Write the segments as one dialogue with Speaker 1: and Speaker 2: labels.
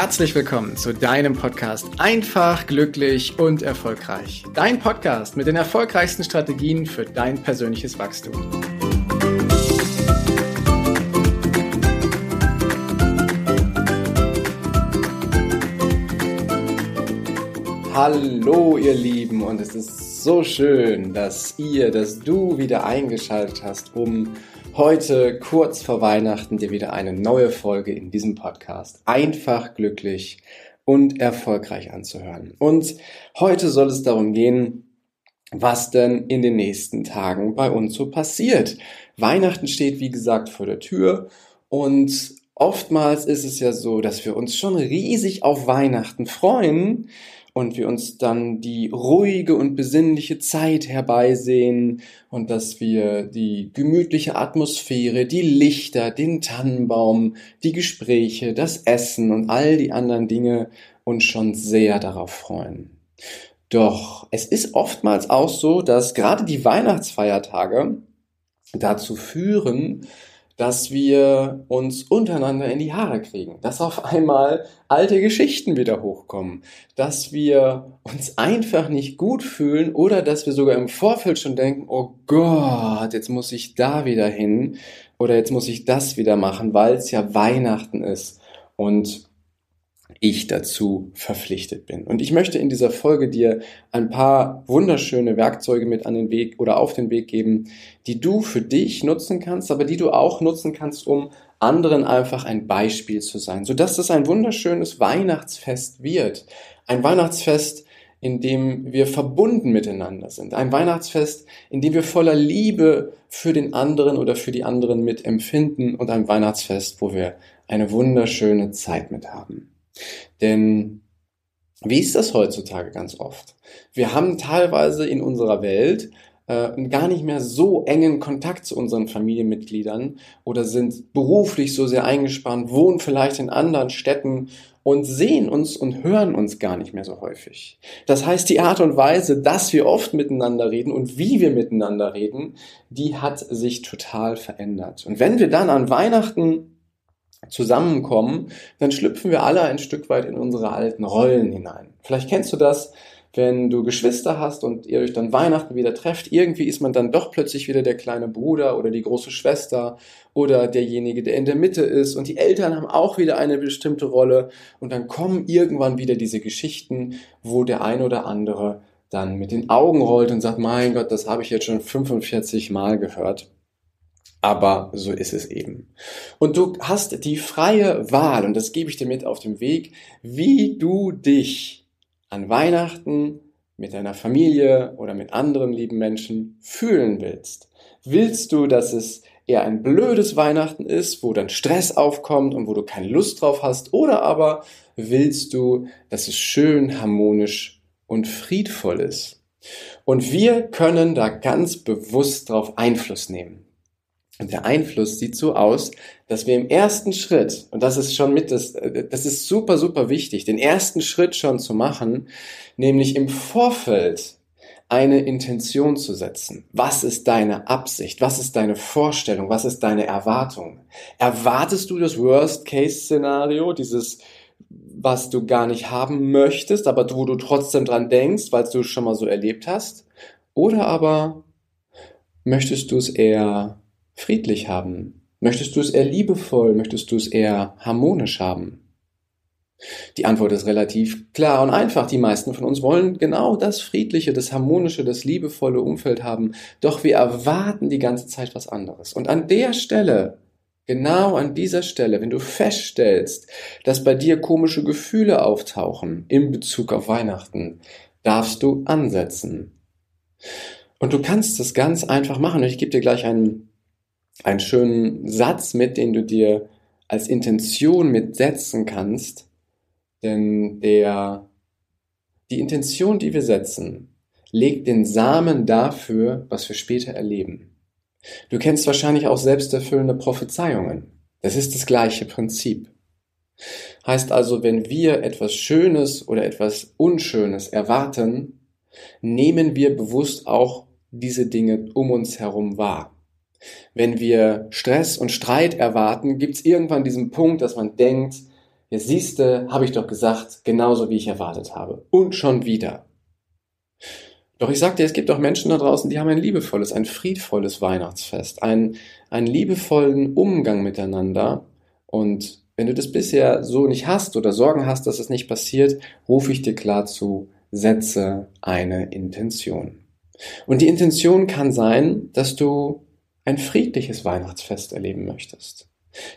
Speaker 1: herzlich willkommen zu deinem Podcast Einfach, glücklich und erfolgreich. Dein Podcast mit den erfolgreichsten Strategien für dein persönliches Wachstum. Hallo ihr Lieben und es ist so schön, dass ihr, dass du wieder eingeschaltet hast, um heute kurz vor Weihnachten dir wieder eine neue Folge in diesem Podcast einfach glücklich und erfolgreich anzuhören. Und heute soll es darum gehen, was denn in den nächsten Tagen bei uns so passiert. Weihnachten steht, wie gesagt, vor der Tür und oftmals ist es ja so, dass wir uns schon riesig auf Weihnachten freuen, und wir uns dann die ruhige und besinnliche Zeit herbeisehen und dass wir die gemütliche Atmosphäre, die Lichter, den Tannenbaum, die Gespräche, das Essen und all die anderen Dinge uns schon sehr darauf freuen. Doch es ist oftmals auch so, dass gerade die Weihnachtsfeiertage dazu führen, dass wir uns untereinander in die Haare kriegen, dass auf einmal alte Geschichten wieder hochkommen, dass wir uns einfach nicht gut fühlen oder dass wir sogar im Vorfeld schon denken, oh Gott, jetzt muss ich da wieder hin oder jetzt muss ich das wieder machen, weil es ja Weihnachten ist. Und ich dazu verpflichtet bin. Und ich möchte in dieser Folge dir ein paar wunderschöne Werkzeuge mit an den Weg oder auf den Weg geben, die du für dich nutzen kannst, aber die du auch nutzen kannst, um anderen einfach ein Beispiel zu sein, sodass es ein wunderschönes Weihnachtsfest wird. Ein Weihnachtsfest, in dem wir verbunden miteinander sind. Ein Weihnachtsfest, in dem wir voller Liebe für den anderen oder für die anderen mitempfinden und ein Weihnachtsfest, wo wir eine wunderschöne Zeit mit haben. Denn wie ist das heutzutage ganz oft? Wir haben teilweise in unserer Welt äh, gar nicht mehr so engen Kontakt zu unseren Familienmitgliedern oder sind beruflich so sehr eingespannt, wohnen vielleicht in anderen Städten und sehen uns und hören uns gar nicht mehr so häufig. Das heißt, die Art und Weise, dass wir oft miteinander reden und wie wir miteinander reden, die hat sich total verändert. Und wenn wir dann an Weihnachten zusammenkommen, dann schlüpfen wir alle ein Stück weit in unsere alten Rollen hinein. Vielleicht kennst du das, wenn du Geschwister hast und ihr euch dann Weihnachten wieder trefft, irgendwie ist man dann doch plötzlich wieder der kleine Bruder oder die große Schwester oder derjenige, der in der Mitte ist und die Eltern haben auch wieder eine bestimmte Rolle und dann kommen irgendwann wieder diese Geschichten, wo der ein oder andere dann mit den Augen rollt und sagt, mein Gott, das habe ich jetzt schon 45 Mal gehört. Aber so ist es eben. Und du hast die freie Wahl, und das gebe ich dir mit auf dem Weg, wie du dich an Weihnachten mit deiner Familie oder mit anderen lieben Menschen fühlen willst. Willst du, dass es eher ein blödes Weihnachten ist, wo dann Stress aufkommt und wo du keine Lust drauf hast, oder aber willst du, dass es schön, harmonisch und friedvoll ist? Und wir können da ganz bewusst drauf Einfluss nehmen. Und der Einfluss sieht so aus, dass wir im ersten Schritt, und das ist schon mit das, das ist super, super wichtig, den ersten Schritt schon zu machen, nämlich im Vorfeld eine Intention zu setzen. Was ist deine Absicht? Was ist deine Vorstellung? Was ist deine Erwartung? Erwartest du das Worst-Case-Szenario, dieses, was du gar nicht haben möchtest, aber wo du trotzdem dran denkst, weil du es schon mal so erlebt hast? Oder aber möchtest du es eher friedlich haben? Möchtest du es eher liebevoll? Möchtest du es eher harmonisch haben? Die Antwort ist relativ klar und einfach. Die meisten von uns wollen genau das friedliche, das harmonische, das liebevolle Umfeld haben. Doch wir erwarten die ganze Zeit was anderes. Und an der Stelle, genau an dieser Stelle, wenn du feststellst, dass bei dir komische Gefühle auftauchen in Bezug auf Weihnachten, darfst du ansetzen. Und du kannst das ganz einfach machen. Ich gebe dir gleich einen einen schönen Satz mit, den du dir als Intention mitsetzen kannst, denn der, die Intention, die wir setzen, legt den Samen dafür, was wir später erleben. Du kennst wahrscheinlich auch selbsterfüllende Prophezeiungen. Das ist das gleiche Prinzip. Heißt also, wenn wir etwas Schönes oder etwas Unschönes erwarten, nehmen wir bewusst auch diese Dinge um uns herum wahr. Wenn wir Stress und Streit erwarten, gibt es irgendwann diesen Punkt, dass man denkt, Jetzt siehste, habe ich doch gesagt, genauso wie ich erwartet habe. Und schon wieder. Doch ich sagte, es gibt auch Menschen da draußen, die haben ein liebevolles, ein friedvolles Weihnachtsfest, einen, einen liebevollen Umgang miteinander. Und wenn du das bisher so nicht hast oder Sorgen hast, dass es nicht passiert, rufe ich dir klar zu, setze eine Intention. Und die Intention kann sein, dass du ein friedliches Weihnachtsfest erleben möchtest.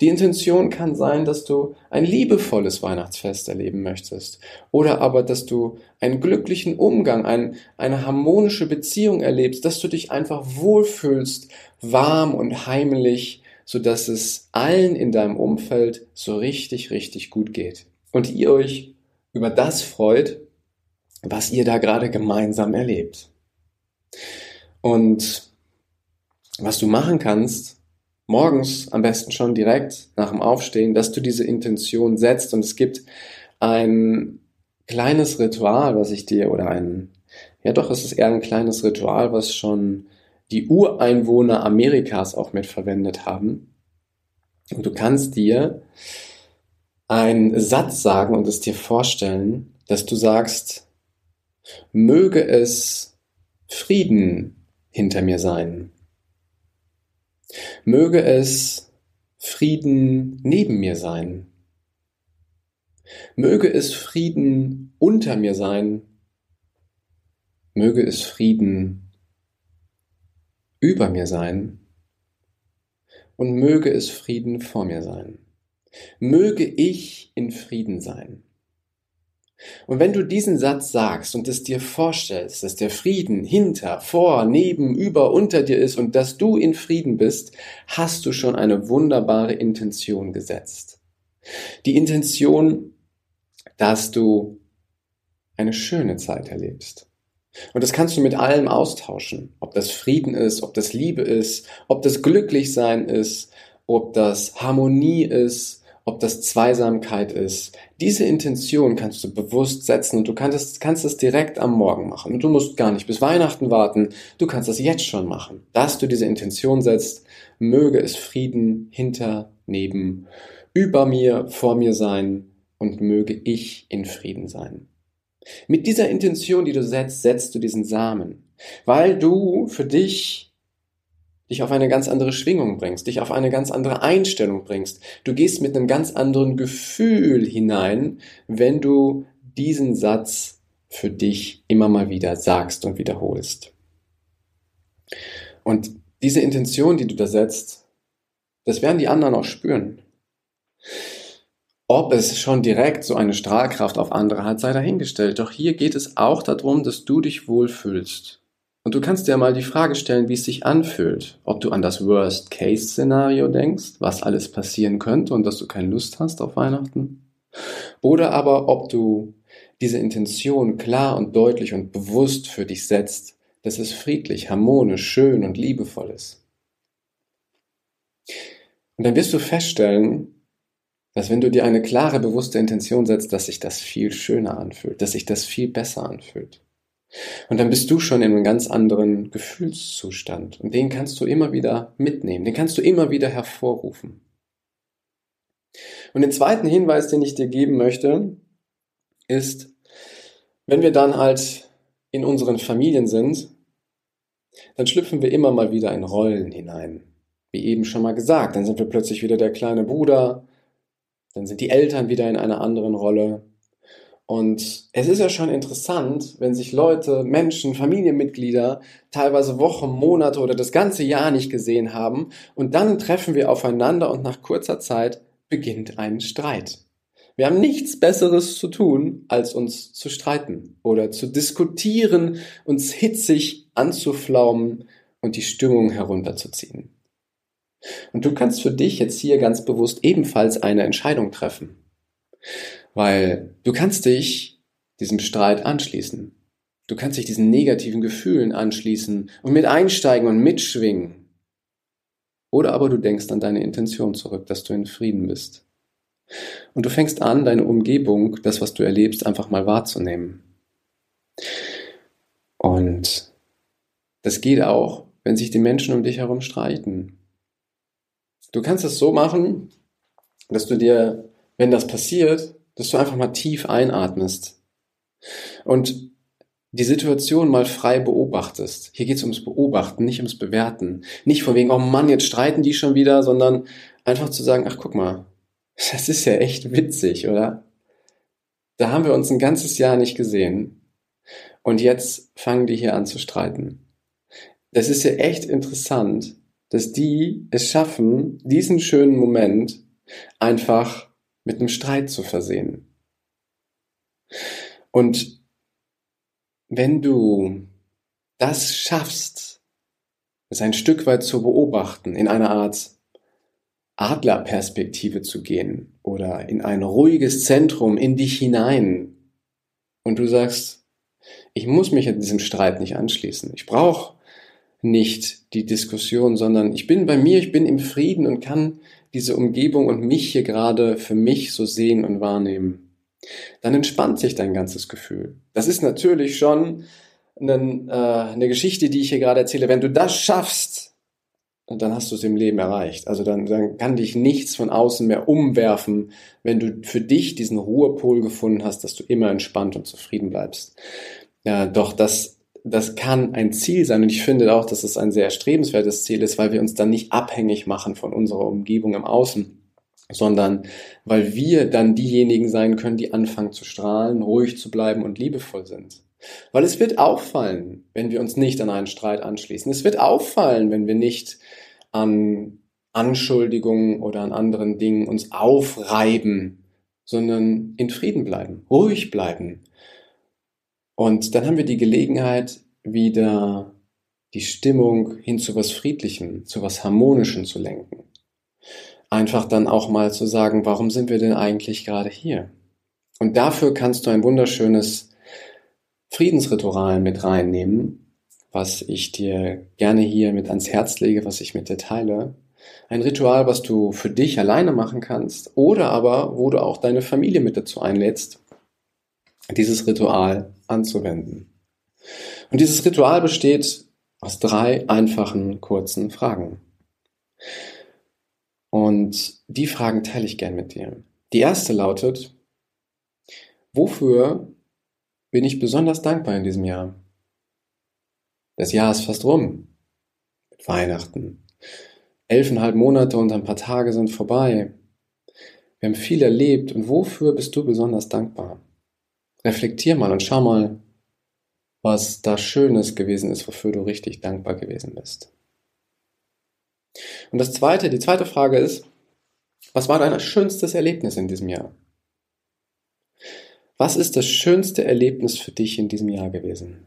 Speaker 1: Die Intention kann sein, dass du ein liebevolles Weihnachtsfest erleben möchtest oder aber, dass du einen glücklichen Umgang, ein, eine harmonische Beziehung erlebst, dass du dich einfach wohlfühlst, warm und heimlich, so dass es allen in deinem Umfeld so richtig, richtig gut geht. Und ihr euch über das freut, was ihr da gerade gemeinsam erlebt. Und was du machen kannst, morgens am besten schon direkt nach dem Aufstehen, dass du diese Intention setzt und es gibt ein kleines Ritual, was ich dir oder ein, ja doch, es ist eher ein kleines Ritual, was schon die Ureinwohner Amerikas auch mitverwendet haben. Und du kannst dir einen Satz sagen und es dir vorstellen, dass du sagst, möge es Frieden hinter mir sein. Möge es Frieden neben mir sein. Möge es Frieden unter mir sein. Möge es Frieden über mir sein. Und möge es Frieden vor mir sein. Möge ich in Frieden sein. Und wenn du diesen Satz sagst und es dir vorstellst, dass der Frieden hinter, vor, neben, über, unter dir ist und dass du in Frieden bist, hast du schon eine wunderbare Intention gesetzt. Die Intention, dass du eine schöne Zeit erlebst. Und das kannst du mit allem austauschen. Ob das Frieden ist, ob das Liebe ist, ob das Glücklichsein ist, ob das Harmonie ist, ob das Zweisamkeit ist. Diese Intention kannst du bewusst setzen und du kannst, kannst es direkt am Morgen machen. Und du musst gar nicht bis Weihnachten warten. Du kannst es jetzt schon machen. Dass du diese Intention setzt, möge es Frieden hinter, neben, über mir, vor mir sein und möge ich in Frieden sein. Mit dieser Intention, die du setzt, setzt du diesen Samen, weil du für dich dich auf eine ganz andere Schwingung bringst, dich auf eine ganz andere Einstellung bringst. Du gehst mit einem ganz anderen Gefühl hinein, wenn du diesen Satz für dich immer mal wieder sagst und wiederholst. Und diese Intention, die du da setzt, das werden die anderen auch spüren. Ob es schon direkt so eine Strahlkraft auf andere hat, sei dahingestellt. Doch hier geht es auch darum, dass du dich wohlfühlst. Und du kannst dir mal die Frage stellen, wie es sich anfühlt. Ob du an das Worst-Case-Szenario denkst, was alles passieren könnte und dass du keine Lust hast auf Weihnachten. Oder aber ob du diese Intention klar und deutlich und bewusst für dich setzt, dass es friedlich, harmonisch, schön und liebevoll ist. Und dann wirst du feststellen, dass wenn du dir eine klare, bewusste Intention setzt, dass sich das viel schöner anfühlt, dass sich das viel besser anfühlt. Und dann bist du schon in einem ganz anderen Gefühlszustand. Und den kannst du immer wieder mitnehmen, den kannst du immer wieder hervorrufen. Und den zweiten Hinweis, den ich dir geben möchte, ist, wenn wir dann halt in unseren Familien sind, dann schlüpfen wir immer mal wieder in Rollen hinein. Wie eben schon mal gesagt, dann sind wir plötzlich wieder der kleine Bruder, dann sind die Eltern wieder in einer anderen Rolle, und es ist ja schon interessant, wenn sich Leute, Menschen, Familienmitglieder teilweise Wochen, Monate oder das ganze Jahr nicht gesehen haben und dann treffen wir aufeinander und nach kurzer Zeit beginnt ein Streit. Wir haben nichts Besseres zu tun, als uns zu streiten oder zu diskutieren, uns hitzig anzuflaumen und die Stimmung herunterzuziehen. Und du kannst für dich jetzt hier ganz bewusst ebenfalls eine Entscheidung treffen. Weil du kannst dich diesem Streit anschließen. Du kannst dich diesen negativen Gefühlen anschließen und mit einsteigen und mitschwingen. Oder aber du denkst an deine Intention zurück, dass du in Frieden bist. Und du fängst an, deine Umgebung, das, was du erlebst, einfach mal wahrzunehmen. Und das geht auch, wenn sich die Menschen um dich herum streiten. Du kannst es so machen, dass du dir wenn das passiert, dass du einfach mal tief einatmest und die Situation mal frei beobachtest. Hier geht es ums Beobachten, nicht ums Bewerten. Nicht von wegen, oh Mann, jetzt streiten die schon wieder, sondern einfach zu sagen, ach guck mal, das ist ja echt witzig, oder? Da haben wir uns ein ganzes Jahr nicht gesehen und jetzt fangen die hier an zu streiten. Das ist ja echt interessant, dass die es schaffen, diesen schönen Moment einfach mit einem Streit zu versehen. Und wenn du das schaffst, es ein Stück weit zu beobachten, in einer Art Adlerperspektive zu gehen oder in ein ruhiges Zentrum in dich hinein und du sagst, ich muss mich an diesem Streit nicht anschließen. Ich brauche nicht die Diskussion, sondern ich bin bei mir, ich bin im Frieden und kann diese Umgebung und mich hier gerade für mich so sehen und wahrnehmen. Dann entspannt sich dein ganzes Gefühl. Das ist natürlich schon eine, äh, eine Geschichte, die ich hier gerade erzähle. Wenn du das schaffst, dann hast du es im Leben erreicht. Also dann, dann kann dich nichts von außen mehr umwerfen, wenn du für dich diesen Ruhepol gefunden hast, dass du immer entspannt und zufrieden bleibst. Ja, doch das das kann ein Ziel sein. Und ich finde auch, dass es ein sehr erstrebenswertes Ziel ist, weil wir uns dann nicht abhängig machen von unserer Umgebung im Außen, sondern weil wir dann diejenigen sein können, die anfangen zu strahlen, ruhig zu bleiben und liebevoll sind. Weil es wird auffallen, wenn wir uns nicht an einen Streit anschließen. Es wird auffallen, wenn wir nicht an Anschuldigungen oder an anderen Dingen uns aufreiben, sondern in Frieden bleiben, ruhig bleiben, und dann haben wir die Gelegenheit, wieder die Stimmung hin zu was Friedlichem, zu was Harmonischem zu lenken. Einfach dann auch mal zu sagen, warum sind wir denn eigentlich gerade hier? Und dafür kannst du ein wunderschönes Friedensritual mit reinnehmen, was ich dir gerne hier mit ans Herz lege, was ich mit dir teile. Ein Ritual, was du für dich alleine machen kannst oder aber, wo du auch deine Familie mit dazu einlädst, dieses Ritual anzuwenden. Und dieses Ritual besteht aus drei einfachen, kurzen Fragen. Und die Fragen teile ich gern mit dir. Die erste lautet, wofür bin ich besonders dankbar in diesem Jahr? Das Jahr ist fast rum. Mit Weihnachten. Elfeinhalb Monate und ein paar Tage sind vorbei. Wir haben viel erlebt und wofür bist du besonders dankbar? Reflektier mal und schau mal, was da Schönes gewesen ist, wofür du richtig dankbar gewesen bist. Und das zweite, die zweite Frage ist, was war dein schönstes Erlebnis in diesem Jahr? Was ist das schönste Erlebnis für dich in diesem Jahr gewesen?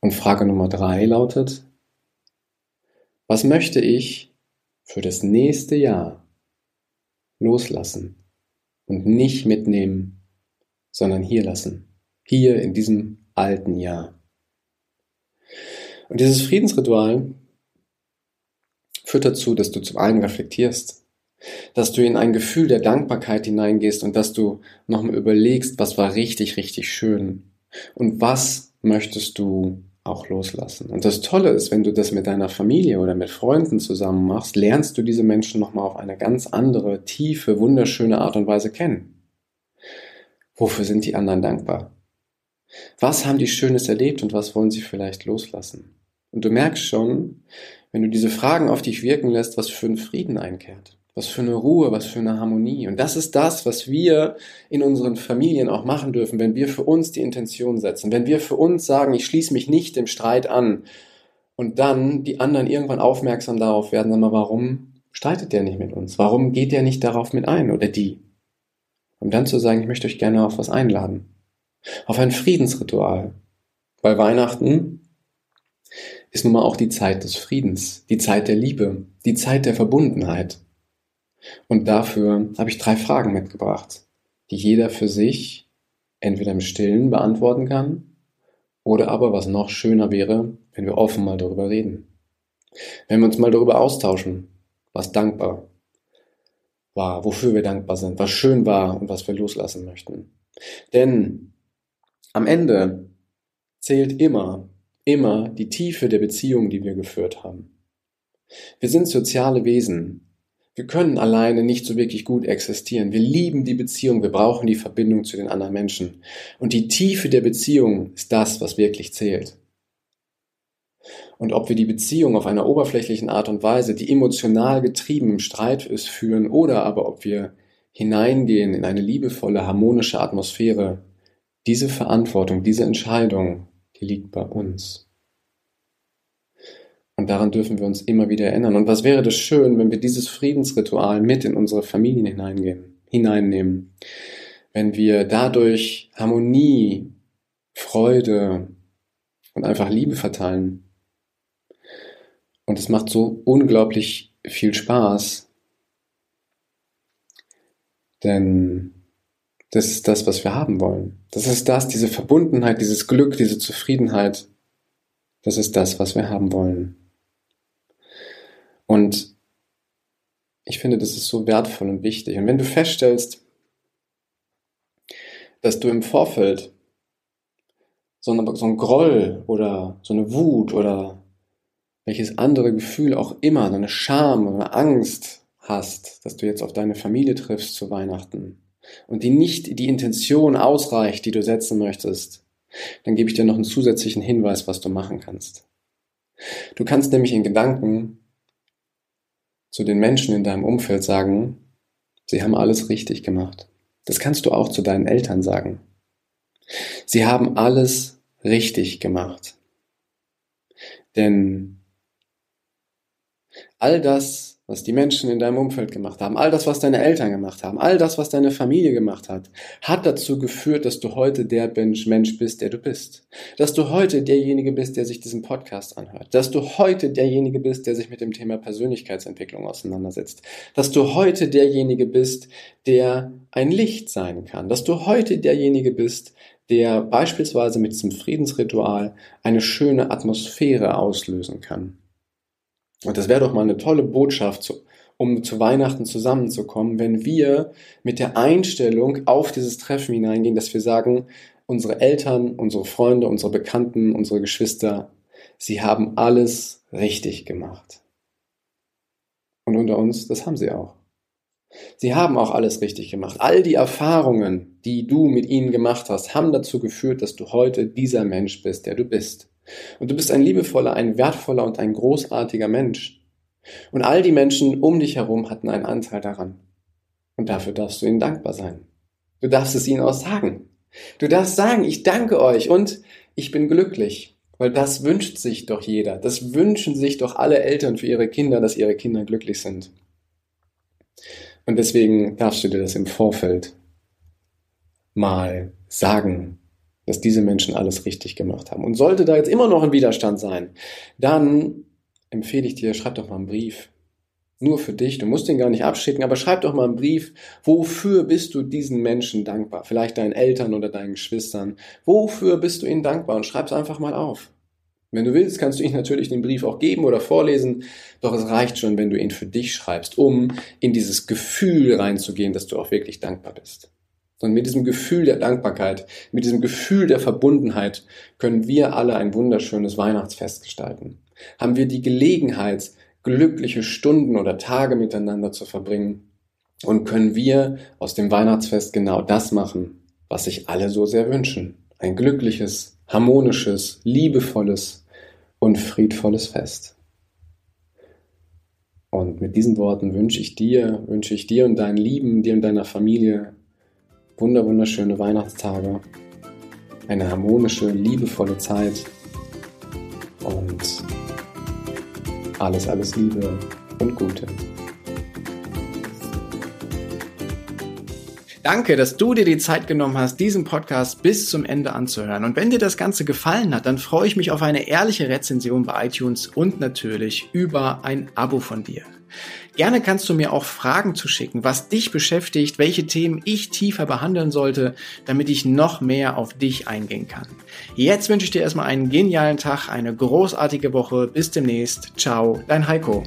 Speaker 1: Und Frage Nummer drei lautet, was möchte ich für das nächste Jahr loslassen? Und nicht mitnehmen, sondern hier lassen. Hier in diesem alten Jahr. Und dieses Friedensritual führt dazu, dass du zum einen reflektierst, dass du in ein Gefühl der Dankbarkeit hineingehst und dass du nochmal überlegst, was war richtig, richtig schön und was möchtest du auch loslassen. Und das Tolle ist, wenn du das mit deiner Familie oder mit Freunden zusammen machst, lernst du diese Menschen nochmal auf eine ganz andere, tiefe, wunderschöne Art und Weise kennen. Wofür sind die anderen dankbar? Was haben die Schönes erlebt und was wollen sie vielleicht loslassen? Und du merkst schon, wenn du diese Fragen auf dich wirken lässt, was für ein Frieden einkehrt was für eine Ruhe, was für eine Harmonie. Und das ist das, was wir in unseren Familien auch machen dürfen, wenn wir für uns die Intention setzen, wenn wir für uns sagen, ich schließe mich nicht dem Streit an und dann die anderen irgendwann aufmerksam darauf werden, sag mal, warum streitet der nicht mit uns? Warum geht der nicht darauf mit ein oder die? Um dann zu sagen, ich möchte euch gerne auf was einladen. Auf ein Friedensritual. Weil Weihnachten ist nun mal auch die Zeit des Friedens, die Zeit der Liebe, die Zeit der Verbundenheit. Und dafür habe ich drei Fragen mitgebracht, die jeder für sich entweder im Stillen beantworten kann oder aber, was noch schöner wäre, wenn wir offen mal darüber reden. Wenn wir uns mal darüber austauschen, was dankbar war, wofür wir dankbar sind, was schön war und was wir loslassen möchten. Denn am Ende zählt immer, immer die Tiefe der Beziehung, die wir geführt haben. Wir sind soziale Wesen Wir können alleine nicht so wirklich gut existieren. Wir lieben die Beziehung, wir brauchen die Verbindung zu den anderen Menschen. Und die Tiefe der Beziehung ist das, was wirklich zählt. Und ob wir die Beziehung auf einer oberflächlichen Art und Weise, die emotional getrieben im Streit ist, führen, oder aber ob wir hineingehen in eine liebevolle, harmonische Atmosphäre, diese Verantwortung, diese Entscheidung, die liegt bei uns. Und daran dürfen wir uns immer wieder erinnern. Und was wäre das schön, wenn wir dieses Friedensritual mit in unsere Familien hineingehen, hineinnehmen? Wenn wir dadurch Harmonie, Freude und einfach Liebe verteilen. Und es macht so unglaublich viel Spaß. Denn das ist das, was wir haben wollen. Das ist das, diese Verbundenheit, dieses Glück, diese Zufriedenheit. Das ist das, was wir haben wollen. Und ich finde, das ist so wertvoll und wichtig. Und wenn du feststellst, dass du im Vorfeld so, ein Groll oder so eine Wut oder welches andere Gefühl auch immer, so eine Scham oder eine Angst hast, dass du jetzt auf deine Familie triffst zu Weihnachten und die nicht die Intention ausreicht, die du setzen möchtest, dann gebe ich dir noch einen zusätzlichen Hinweis, was du machen kannst. Du kannst nämlich in Gedanken zu den Menschen in deinem Umfeld sagen, sie haben alles richtig gemacht. Das kannst du auch zu deinen Eltern sagen. Sie haben alles richtig gemacht. Denn all das, was die Menschen in deinem Umfeld gemacht haben, all das, was deine Eltern gemacht haben, all das, was deine Familie gemacht hat, hat dazu geführt, dass du heute der Mensch bist, der du bist. Dass du heute derjenige bist, der sich diesen Podcast anhört. Dass du heute derjenige bist, der sich mit dem Thema Persönlichkeitsentwicklung auseinandersetzt. Dass du heute derjenige bist, der ein Licht sein kann. Dass du heute derjenige bist, der beispielsweise mit diesem Friedensritual eine schöne Atmosphäre auslösen kann. Und das wäre doch mal eine tolle Botschaft, um zu Weihnachten zusammenzukommen, wenn wir mit der Einstellung auf dieses Treffen hineingehen, dass wir sagen, unsere Eltern, unsere Freunde, unsere Bekannten, unsere Geschwister, sie haben alles richtig gemacht. Und unter uns, das haben sie auch. Sie haben auch alles richtig gemacht. All die Erfahrungen, die du mit ihnen gemacht hast, haben dazu geführt, dass du heute dieser Mensch bist, der du bist. Und du bist ein liebevoller, ein wertvoller und ein großartiger Mensch. Und all die Menschen um dich herum hatten einen Anteil daran. Und dafür darfst du ihnen dankbar sein. Du darfst es ihnen auch sagen. Du darfst sagen, ich danke euch und ich bin glücklich. Weil das wünscht sich doch jeder. Das wünschen sich doch alle Eltern für ihre Kinder, dass ihre Kinder glücklich sind. Und deswegen darfst du dir das im Vorfeld mal sagen dass diese Menschen alles richtig gemacht haben. Und sollte da jetzt immer noch ein Widerstand sein, dann empfehle ich dir, schreib doch mal einen Brief. Nur für dich. Du musst den gar nicht abschicken, aber schreib doch mal einen Brief. Wofür bist du diesen Menschen dankbar? Vielleicht deinen Eltern oder deinen Geschwistern. Wofür bist du ihnen dankbar? Und schreib es einfach mal auf. Wenn du willst, kannst du ihnen natürlich den Brief auch geben oder vorlesen, doch es reicht schon, wenn du ihn für dich schreibst, um in dieses Gefühl reinzugehen, dass du auch wirklich dankbar bist. Und mit diesem Gefühl der Dankbarkeit, mit diesem Gefühl der Verbundenheit können wir alle ein wunderschönes Weihnachtsfest gestalten. Haben wir die Gelegenheit, glückliche Stunden oder Tage miteinander zu verbringen und können wir aus dem Weihnachtsfest genau das machen, was sich alle so sehr wünschen. Ein glückliches, harmonisches, liebevolles und friedvolles Fest. Und mit diesen Worten wünsche ich dir, wünsche ich dir und deinen Lieben, dir und deiner Familie wunderschöne Weihnachtstage, eine harmonische, liebevolle Zeit und alles, alles Liebe und Gute. Danke, dass du dir die Zeit genommen hast, diesen Podcast bis zum Ende anzuhören. Und wenn dir das Ganze gefallen hat, dann freue ich mich auf eine ehrliche Rezension bei iTunes und natürlich über ein Abo von dir. Gerne kannst du mir auch Fragen zuschicken, was dich beschäftigt, welche Themen ich tiefer behandeln sollte, damit ich noch mehr auf dich eingehen kann. Jetzt wünsche ich dir erstmal einen genialen Tag, eine großartige Woche. Bis demnächst. Ciao, dein Heiko.